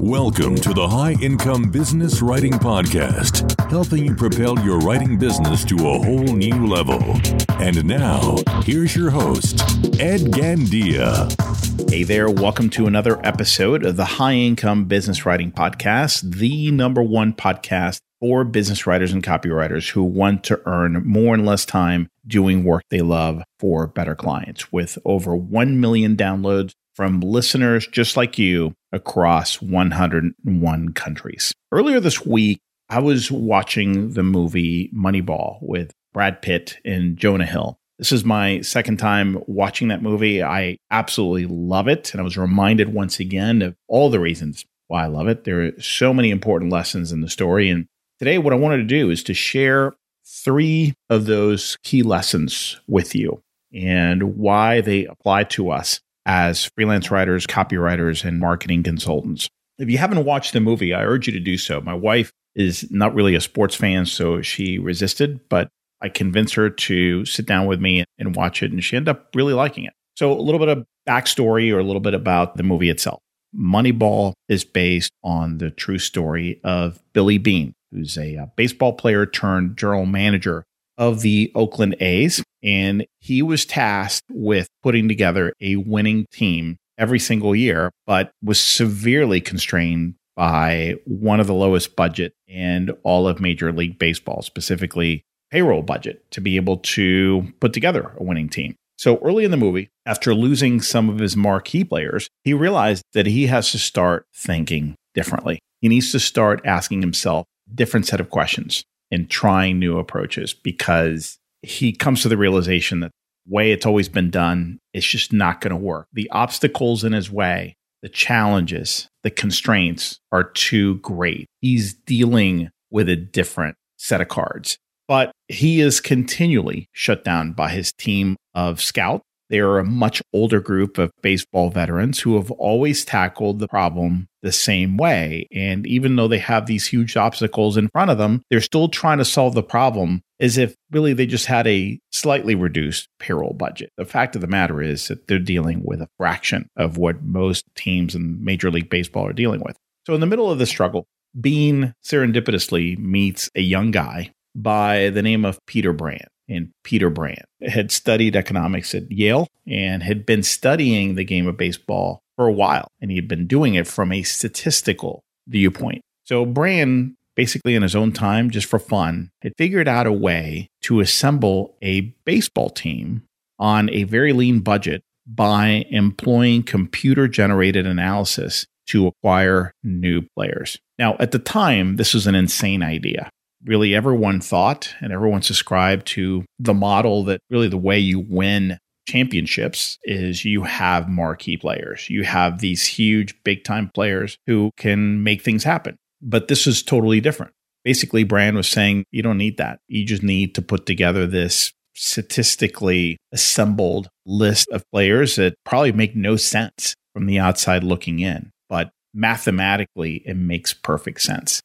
Welcome to the High Income Business Writing Podcast, helping you propel your writing business to a whole new level. And now, here's your host, Ed Gandia. Hey there, welcome to another episode of the High Income Business Writing Podcast, the number one podcast for business writers and copywriters who want to earn more and less time doing work they love for better clients. With over 1 million downloads from listeners just like you across 101 countries. Earlier this week, I was watching the movie Moneyball with Brad Pitt and Jonah Hill. This is my second time watching that movie. I absolutely love it. And I was reminded once again of all the reasons why I love it. There are so many important lessons in the story. And today, what I wanted to do is to share three of those key lessons with you and why they apply to us as freelance writers, copywriters, and marketing consultants. If you haven't watched the movie, I urge you to do so. My wife is not really a sports fan, so she resisted, but I convinced her to sit down with me and watch it, and she ended up really liking it. So, a little bit of backstory or a little bit about the movie itself. Moneyball is based on the true story of Billy Beane, who's a, uh, baseball player turned general manager of the Oakland A's. And he was tasked with putting together a winning team every single year, but was severely constrained by one of the lowest budget in all of Major League Baseball, specifically payroll budget, to be able to put together a winning team. So early in the movie, after losing some of his marquee players, he realized that he has to start thinking differently. He needs to start asking himself different set of questions and trying new approaches because he comes to the realization that the way it's always been done is just not going to work. The obstacles in his way, the challenges, the constraints are too great. He's dealing with a different set of cards. But he is continually shut down by his team of scouts they are a much older group of baseball veterans who have always tackled the problem the same way. And even though they have these huge obstacles in front of them, they're still trying to solve the problem as if really they just had a slightly reduced payroll budget. The fact of the matter is that they're dealing with a fraction of what most teams in Major League Baseball are dealing with. So, in the middle of the struggle, Beane serendipitously meets a young guy by the name of Peter Brand and Peter Brand had studied economics at Yale and had been studying the game of baseball for a while. And he had been doing it from a statistical viewpoint. So Brand, basically in his own time, just for fun, had figured out a way to assemble a baseball team on a very lean budget by employing computer generated analysis to acquire new players. Now, at the time, this was an insane idea really everyone thought and everyone subscribed to the model that really the way you win championships is you have marquee players. You have these huge big time players who can make things happen. But this is totally different. Basically, Brand was saying you don't need that. You just need to put together this statistically assembled list of players that probably make no sense from the outside looking in. But mathematically, it makes perfect sense.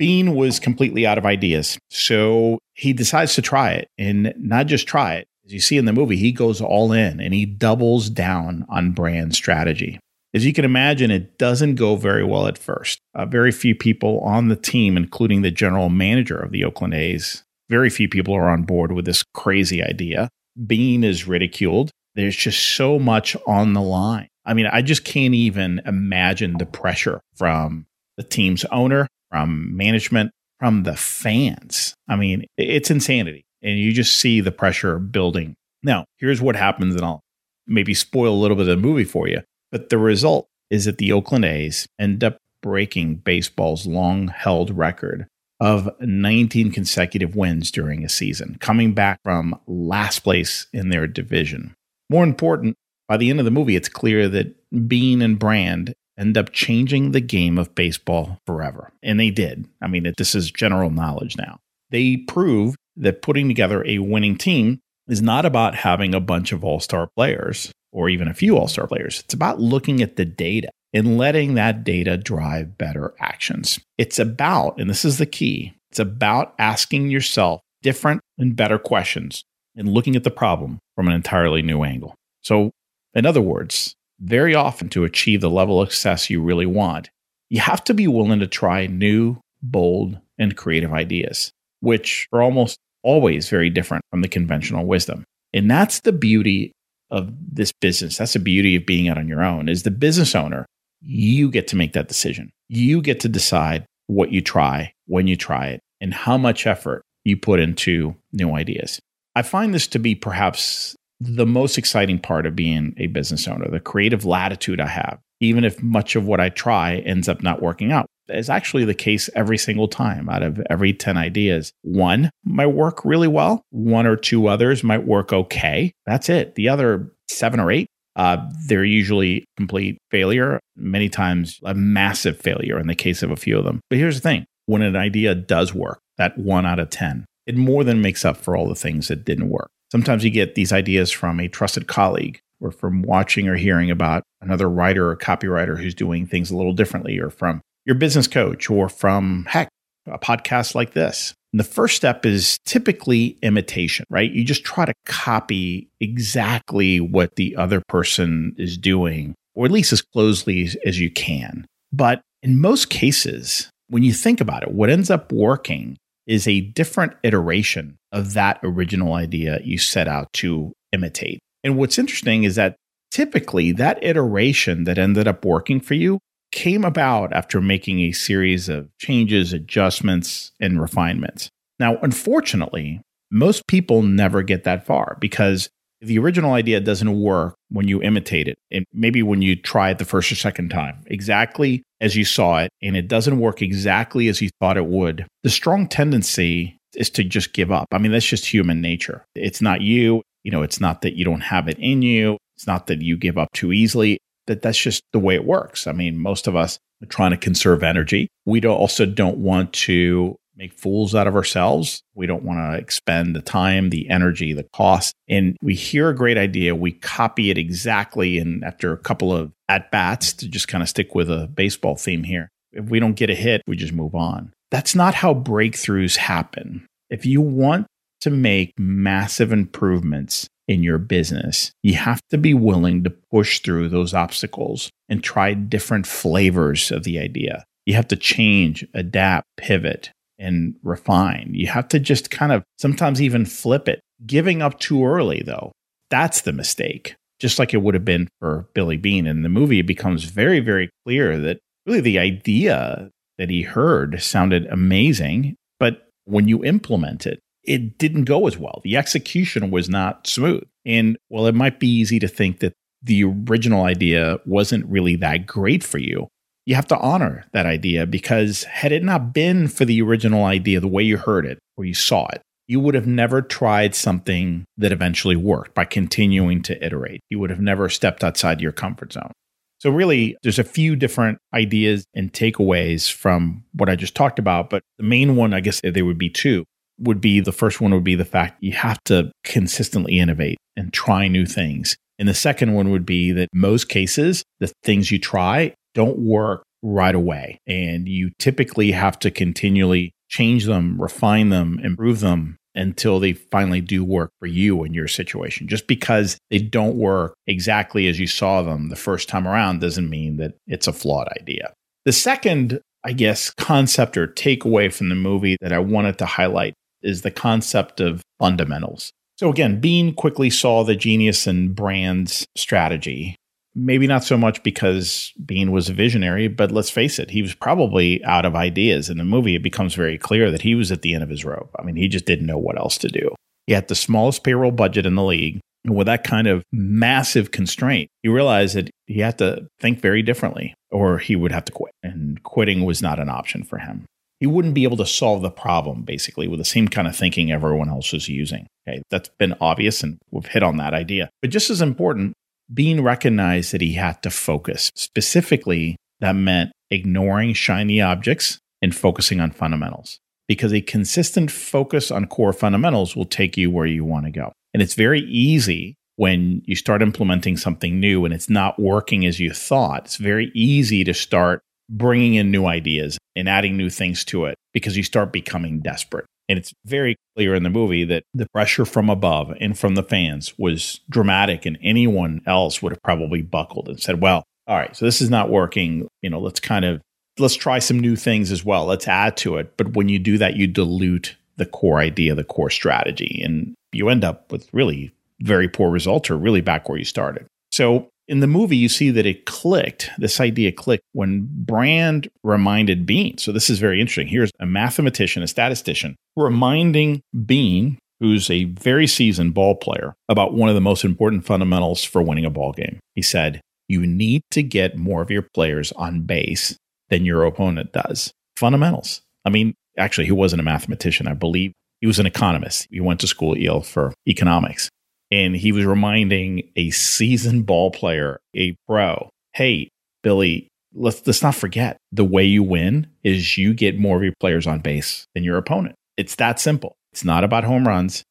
Beane was completely out of ideas. So he decides to try it and not just try it. As you see in the movie, he goes all in and he doubles down on brand strategy. As you can imagine, it doesn't go very well at first. Uh, very few people on the team, including the general manager of the Oakland A's, very few people are on board with this crazy idea. Beane is ridiculed. There's just so much on the line. I mean, I just can't even imagine the pressure from the team's owner, from management, from the fans. I mean, it's insanity. And you just see the pressure building. Now, here's what happens, and I'll maybe spoil a little bit of the movie for you. But the result is that the Oakland A's end up breaking baseball's long held record of 19 consecutive wins during a season, coming back from last place in their division. More important, by the end of the movie, it's clear that Beane and Brand end up changing the game of baseball forever. And they did. I mean, this is general knowledge now. They proved that putting together a winning team is not about having a bunch of all star players or even a few all star players. It's about looking at the data and letting that data drive better actions. It's about, and this is the key, it's about asking yourself different and better questions and looking at the problem from an entirely new angle. So, in other words, very often to achieve the level of success you really want, you have to be willing to try new, bold, and creative ideas, which are almost always very different from the conventional wisdom. And that's the beauty of this business. That's the beauty of being out on your own is the business owner. You get to make that decision. You get to decide what you try, when you try it, and how much effort you put into new ideas. I find this to be perhaps the most exciting part of being a business owner, the creative latitude I have, even if much of what I try ends up not working out. Is actually the case every single time out of every 10 ideas. One might work really well, one or two others might work okay. That's it. The other seven or eight, uh, they're usually complete failure, many times a massive failure in the case of a few of them. But here's the thing when an idea does work, that one out of 10, it more than makes up for all the things that didn't work. Sometimes you get these ideas from a trusted colleague or from watching or hearing about another writer or copywriter who's doing things a little differently, or from your business coach, or from heck, a podcast like this. And the first step is typically imitation, right? You just try to copy exactly what the other person is doing, or at least as closely as you can. But in most cases, when you think about it, what ends up working is a different iteration of that original idea you set out to imitate. And what's interesting is that typically that iteration that ended up working for you came about after making a series of changes, adjustments, and refinements. Now, unfortunately, most people never get that far because the original idea doesn't work when you imitate it. And maybe when you try it the first or second time, exactly as you saw it, and it doesn't work exactly as you thought it would. The strong tendency is to just give up. I mean, that's just human nature. It's not you. You know, it's not that you don't have it in you. It's not that you give up too easily. That that's just the way it works. I mean, most of us are trying to conserve energy. We don't, also don't want to make fools out of ourselves. We don't want to expend the time, the energy, the cost. And we hear a great idea, we copy it exactly. And after a couple of at bats, to just kind of stick with a baseball theme here, if we don't get a hit, we just move on. That's not how breakthroughs happen. If you want to make massive improvements in your business, you have to be willing to push through those obstacles and try different flavors of the idea. You have to change, adapt, pivot, and refine. You have to just kind of sometimes even flip it. Giving up too early, though, that's the mistake. Just like it would have been for Billy Beane In the movie, it becomes very, very clear that really the idea that he heard sounded amazing. But when you implement it, it didn't go as well. The execution was not smooth. And while it might be easy to think that the original idea wasn't really that great for you, you have to honor that idea because had it not been for the original idea, the way you heard it or you saw it, you would have never tried something that eventually worked by continuing to iterate. You would have never stepped outside your comfort zone. So, really, there's a few different ideas and takeaways from what I just talked about. But the main one, I guess there would be two, would be the first one would be the fact you have to consistently innovate and try new things. And the second one would be that most cases, the things you try don't work right away. And you typically have to continually change them, refine them, improve them until they finally do work for you in your situation. Just because they don't work exactly as you saw them the first time around doesn't mean that it's a flawed idea. The second, I guess, concept or takeaway from the movie that I wanted to highlight is the concept of fundamentals. So again, Beane quickly saw the genius in Brand's strategy Maybe not so much because Beane was a visionary, but let's face it, he was probably out of ideas. In the movie, it becomes very clear that he was at the end of his rope. I mean, he just didn't know what else to do. He had the smallest payroll budget in the league. And with that kind of massive constraint, he realized that he had to think very differently or he would have to quit. And quitting was not an option for him. He wouldn't be able to solve the problem basically with the same kind of thinking everyone else was using. Okay, that's been obvious and we've hit on that idea. But just as important, Beane recognized that he had to focus. Specifically, that meant ignoring shiny objects and focusing on fundamentals because a consistent focus on core fundamentals will take you where you want to go. And it's very easy when you start implementing something new and it's not working as you thought. It's very easy to start bringing in new ideas and adding new things to it because you start becoming desperate. And it's very clear in the movie that the pressure from above and from the fans was dramatic, and anyone else would have probably buckled and said, Well, all right, so this is not working. You know, let's kind of let's try some new things as well. Let's add to it. But when you do that, you dilute the core idea, the core strategy, and you end up with really very poor results or really back where you started. So in the movie, you see that it clicked, this idea clicked when Brand reminded Beane. So this is very interesting. Here's a mathematician, a statistician, reminding Beane, who's a very seasoned ball player, about one of the most important fundamentals for winning a ball game. He said, You need to get more of your players on base than your opponent does. Fundamentals. I mean, actually, he wasn't a mathematician. I believe he was an economist. He went to school at Yale for economics and he was reminding a seasoned ball player, a pro, hey, Billy, let's let's not forget the way you win is you get more of your players on base than your opponent. It's that simple. It's not about home runs.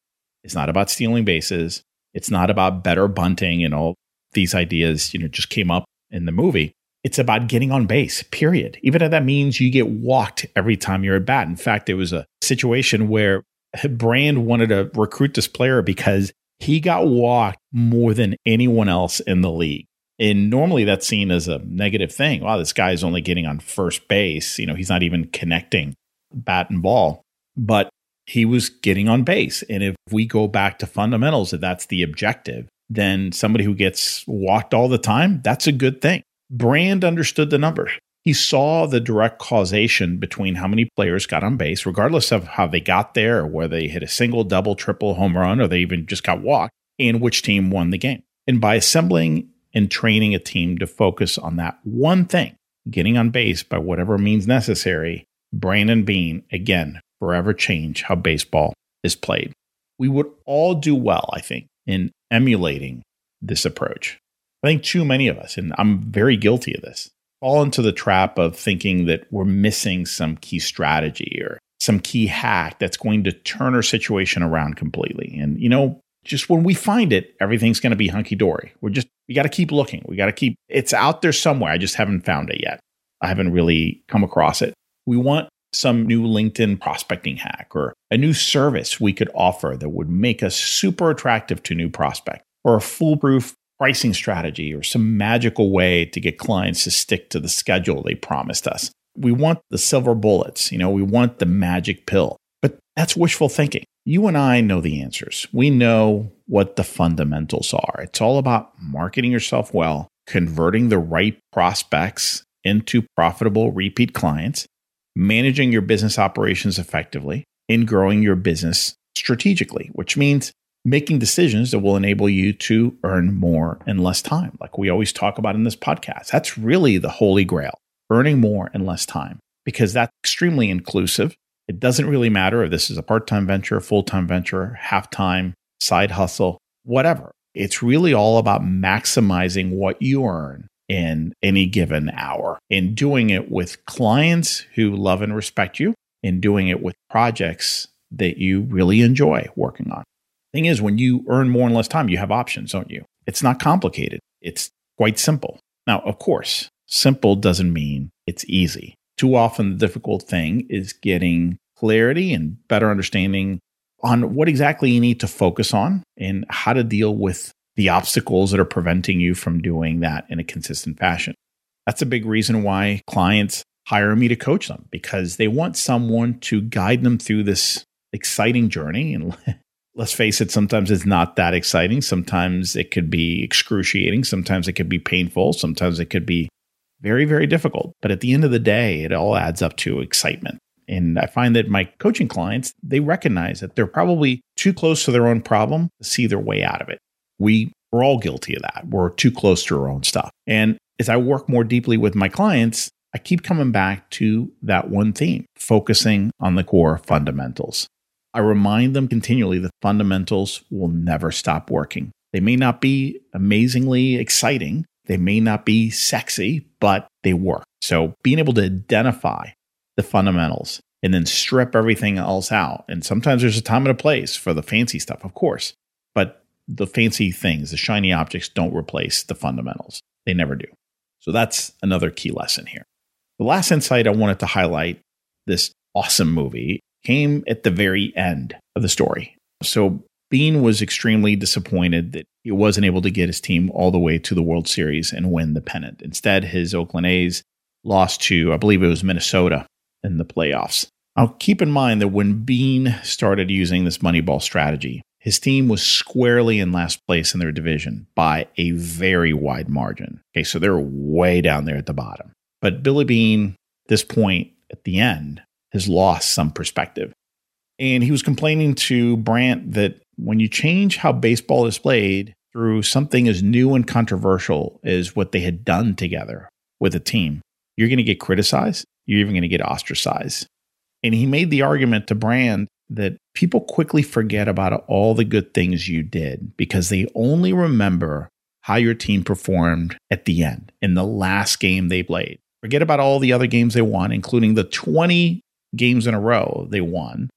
It's not about stealing bases. It's not about better bunting and all these ideas, you know, just came up in the movie. It's about getting on base, period. Even if that means you get walked every time you're at bat. In fact, there was a situation where Brand wanted to recruit this player because he got walked more than anyone else in the league. And normally that's seen as a negative thing. Wow, this guy is only getting on first base. You know, he's not even connecting bat and ball, but he was getting on base. And if we go back to fundamentals, if that's the objective, then somebody who gets walked all the time, that's a good thing. Brand understood the numbers he saw the direct causation between how many players got on base, regardless of how they got there, or whether they hit a single, double, triple home run, or they even just got walked, and which team won the game. And by assembling and training a team to focus on that one thing, getting on base by whatever means necessary, Brandon Beane, again, forever change how baseball is played. We would all do well, I think, in emulating this approach. I think too many of us, and I'm very guilty of this, fall into the trap of thinking that we're missing some key strategy or some key hack that's going to turn our situation around completely. And, you know, just when we find it, everything's going to be hunky dory. We're just, we got to keep looking. We got to keep, it's out there somewhere. I just haven't found it yet. I haven't really come across it. We want some new LinkedIn prospecting hack or a new service we could offer that would make us super attractive to new prospect or a foolproof pricing strategy or some magical way to get clients to stick to the schedule they promised us. We want the silver bullets, you know, we want the magic pill. But that's wishful thinking. You and I know the answers. We know what the fundamentals are. It's all about marketing yourself well, converting the right prospects into profitable repeat clients, managing your business operations effectively, and growing your business strategically, which means making decisions that will enable you to earn more in less time, like we always talk about in this podcast. That's really the holy grail earning more in less time because that's extremely inclusive. It doesn't really matter if this is a part time venture, full time venture, half time, side hustle, whatever. It's really all about maximizing what you earn in any given hour and doing it with clients who love and respect you and doing it with projects that you really enjoy working on. Thing is, when you earn more in less time, you have options, don't you? It's not complicated. It's quite simple. Now, of course, simple doesn't mean it's easy. Too often, the difficult thing is getting clarity and better understanding on what exactly you need to focus on and how to deal with the obstacles that are preventing you from doing that in a consistent fashion. That's a big reason why clients hire me to coach them because they want someone to guide them through this exciting journey and let's face it, sometimes it's not that exciting. Sometimes it could be excruciating. Sometimes it could be painful. Sometimes it could be very, very difficult. But at the end of the day, it all adds up to excitement. And I find that my coaching clients, they recognize that they're probably too close to their own problem to see their way out of it. We, we're all guilty of that. We're too close to our own stuff. And as I work more deeply with my clients, I keep coming back to that one theme, focusing on the core fundamentals. I remind them continually that fundamentals will never stop working. They may not be amazingly exciting, they may not be sexy, but they work. So being able to identify the fundamentals and then strip everything else out. And sometimes there's a time and a place for the fancy stuff, of course, but the fancy things, the shiny objects don't replace the fundamentals. They never do. So that's another key lesson here. The last insight I wanted to highlight this awesome movie came at the very end of the story. So Beane was extremely disappointed that he wasn't able to get his team all the way to the World Series and win the pennant. Instead, his Oakland A's lost to, I believe it was Minnesota in the playoffs. Now, keep in mind that when Beane started using this Moneyball strategy, his team was squarely in last place in their division by a very wide margin. Okay, so they're way down there at the bottom. But Billy Beane, this point at the end, has lost some perspective. And he was complaining to Brand that when you change how baseball is played through something as new and controversial as what they had done together with a team, you're going to get criticized. You're even going to get ostracized. And he made the argument to Brand that people quickly forget about all the good things you did because they only remember how your team performed at the end in the last game they played. Forget about all the other games they won, including the 20 games in a row they won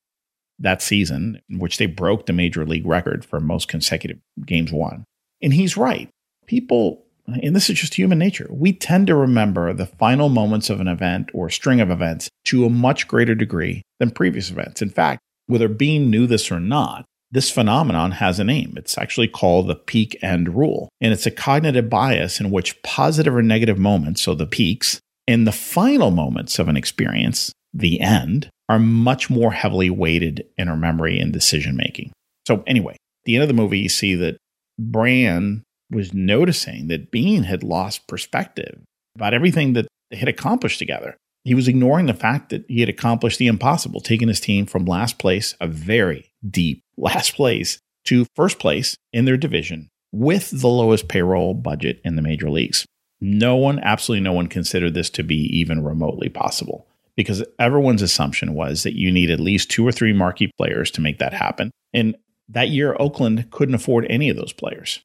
that season, in which they broke the major league record for most consecutive games won. And he's right. People, and this is just human nature, we tend to remember the final moments of an event or string of events to a much greater degree than previous events. In fact, whether Beane knew this or not, this phenomenon has a name. It's actually called the peak end rule. And it's a cognitive bias in which positive or negative moments, so the peaks, and the final moments of an experience, the end, are much more heavily weighted in our memory and decision making. So, anyway, the end of the movie, you see that Brand was noticing that Beane had lost perspective about everything that they had accomplished together. He was ignoring the fact that he had accomplished the impossible, taking his team from last place, a very deep last place, to first place in their division with the lowest payroll budget in the major leagues. No one, absolutely no one, considered this to be even remotely possible because everyone's assumption was that you need at least two or three marquee players to make that happen. And that year, Oakland couldn't afford any of those players.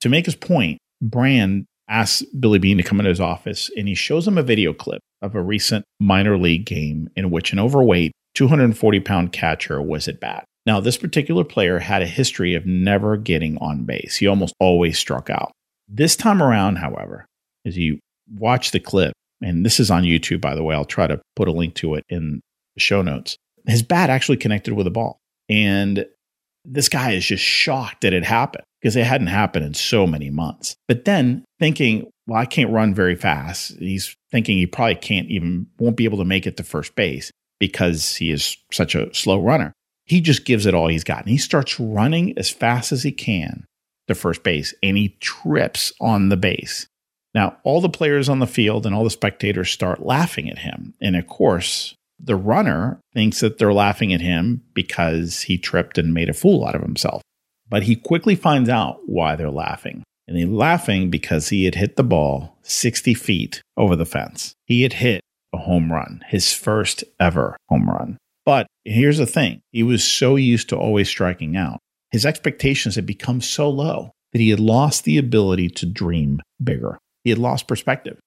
To make his point, Brand asks Billy Beane to come into his office and he shows him a video clip of a recent minor league game in which an overweight 240 pound catcher was at bat. Now, this particular player had a history of never getting on base. He almost always struck out. This time around, however, as you watch the clip, and this is on YouTube, by the way, I'll try to put a link to it in the show notes. His bat actually connected with a ball. And this guy is just shocked that it happened because it hadn't happened in so many months. But then thinking, well, I can't run very fast. He's thinking he probably can't even, won't be able to make it to first base because he is such a slow runner. He just gives it all he's got. And he starts running as fast as he can to first base and he trips on the base. Now, all the players on the field and all the spectators start laughing at him. And of course, the runner thinks that they're laughing at him because he tripped and made a fool out of himself. But he quickly finds out why they're laughing. And they're laughing because he had hit the ball 60 feet over the fence. He had hit a home run, his first ever home run. But here's the thing he was so used to always striking out, his expectations had become so low that he had lost the ability to dream bigger. He had lost perspective.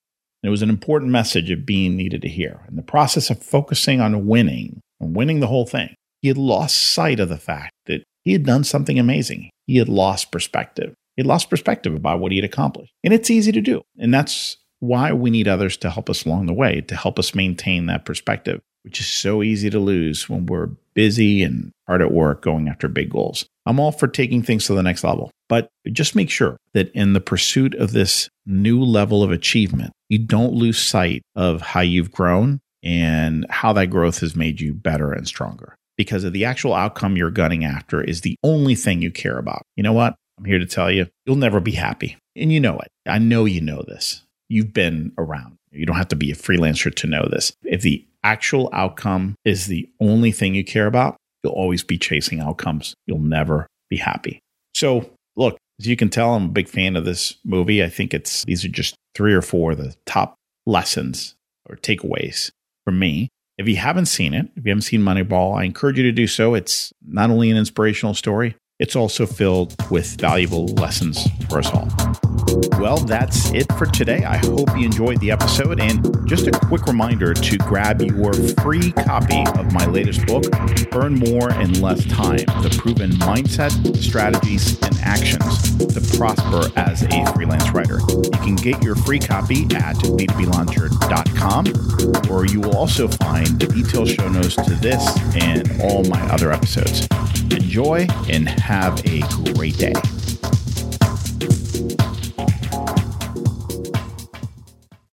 And It was an important message of being needed to hear. In the process of focusing on winning and winning the whole thing, he had lost sight of the fact that he had done something amazing. He had lost perspective. He had lost perspective about what he had accomplished. And it's easy to do. And that's why we need others to help us along the way, to help us maintain that perspective, which is so easy to lose when we're busy and hard at work going after big goals. I'm all for taking things to the next level, but just make sure that in the pursuit of this new level of achievement, you don't lose sight of how you've grown and how that growth has made you better and stronger. Because of the actual outcome you're gunning after is the only thing you care about. You know what? I'm here to tell you, you'll never be happy. And you know it. I know you know this. You've been around. You don't have to be a freelancer to know this. If the actual outcome is the only thing you care about, you'll always be chasing outcomes. You'll never be happy. So, look, as you can tell, I'm a big fan of this movie. I think it's these are just three or four of the top lessons or takeaways for me. If you haven't seen it, if you haven't seen Moneyball, I encourage you to do so. It's not only an inspirational story, it's also filled with valuable lessons for us all. Well, that's it for today. I hope you enjoyed the episode. And just a quick reminder to grab your free copy of my latest book, Earn More in Less Time The Proven Mindset, Strategies, and Actions to Prosper as a Freelance Writer. You can get your free copy at b2blauncher.com, or you will also find the detailed show notes to this and all my other episodes. Enjoy and have a great day.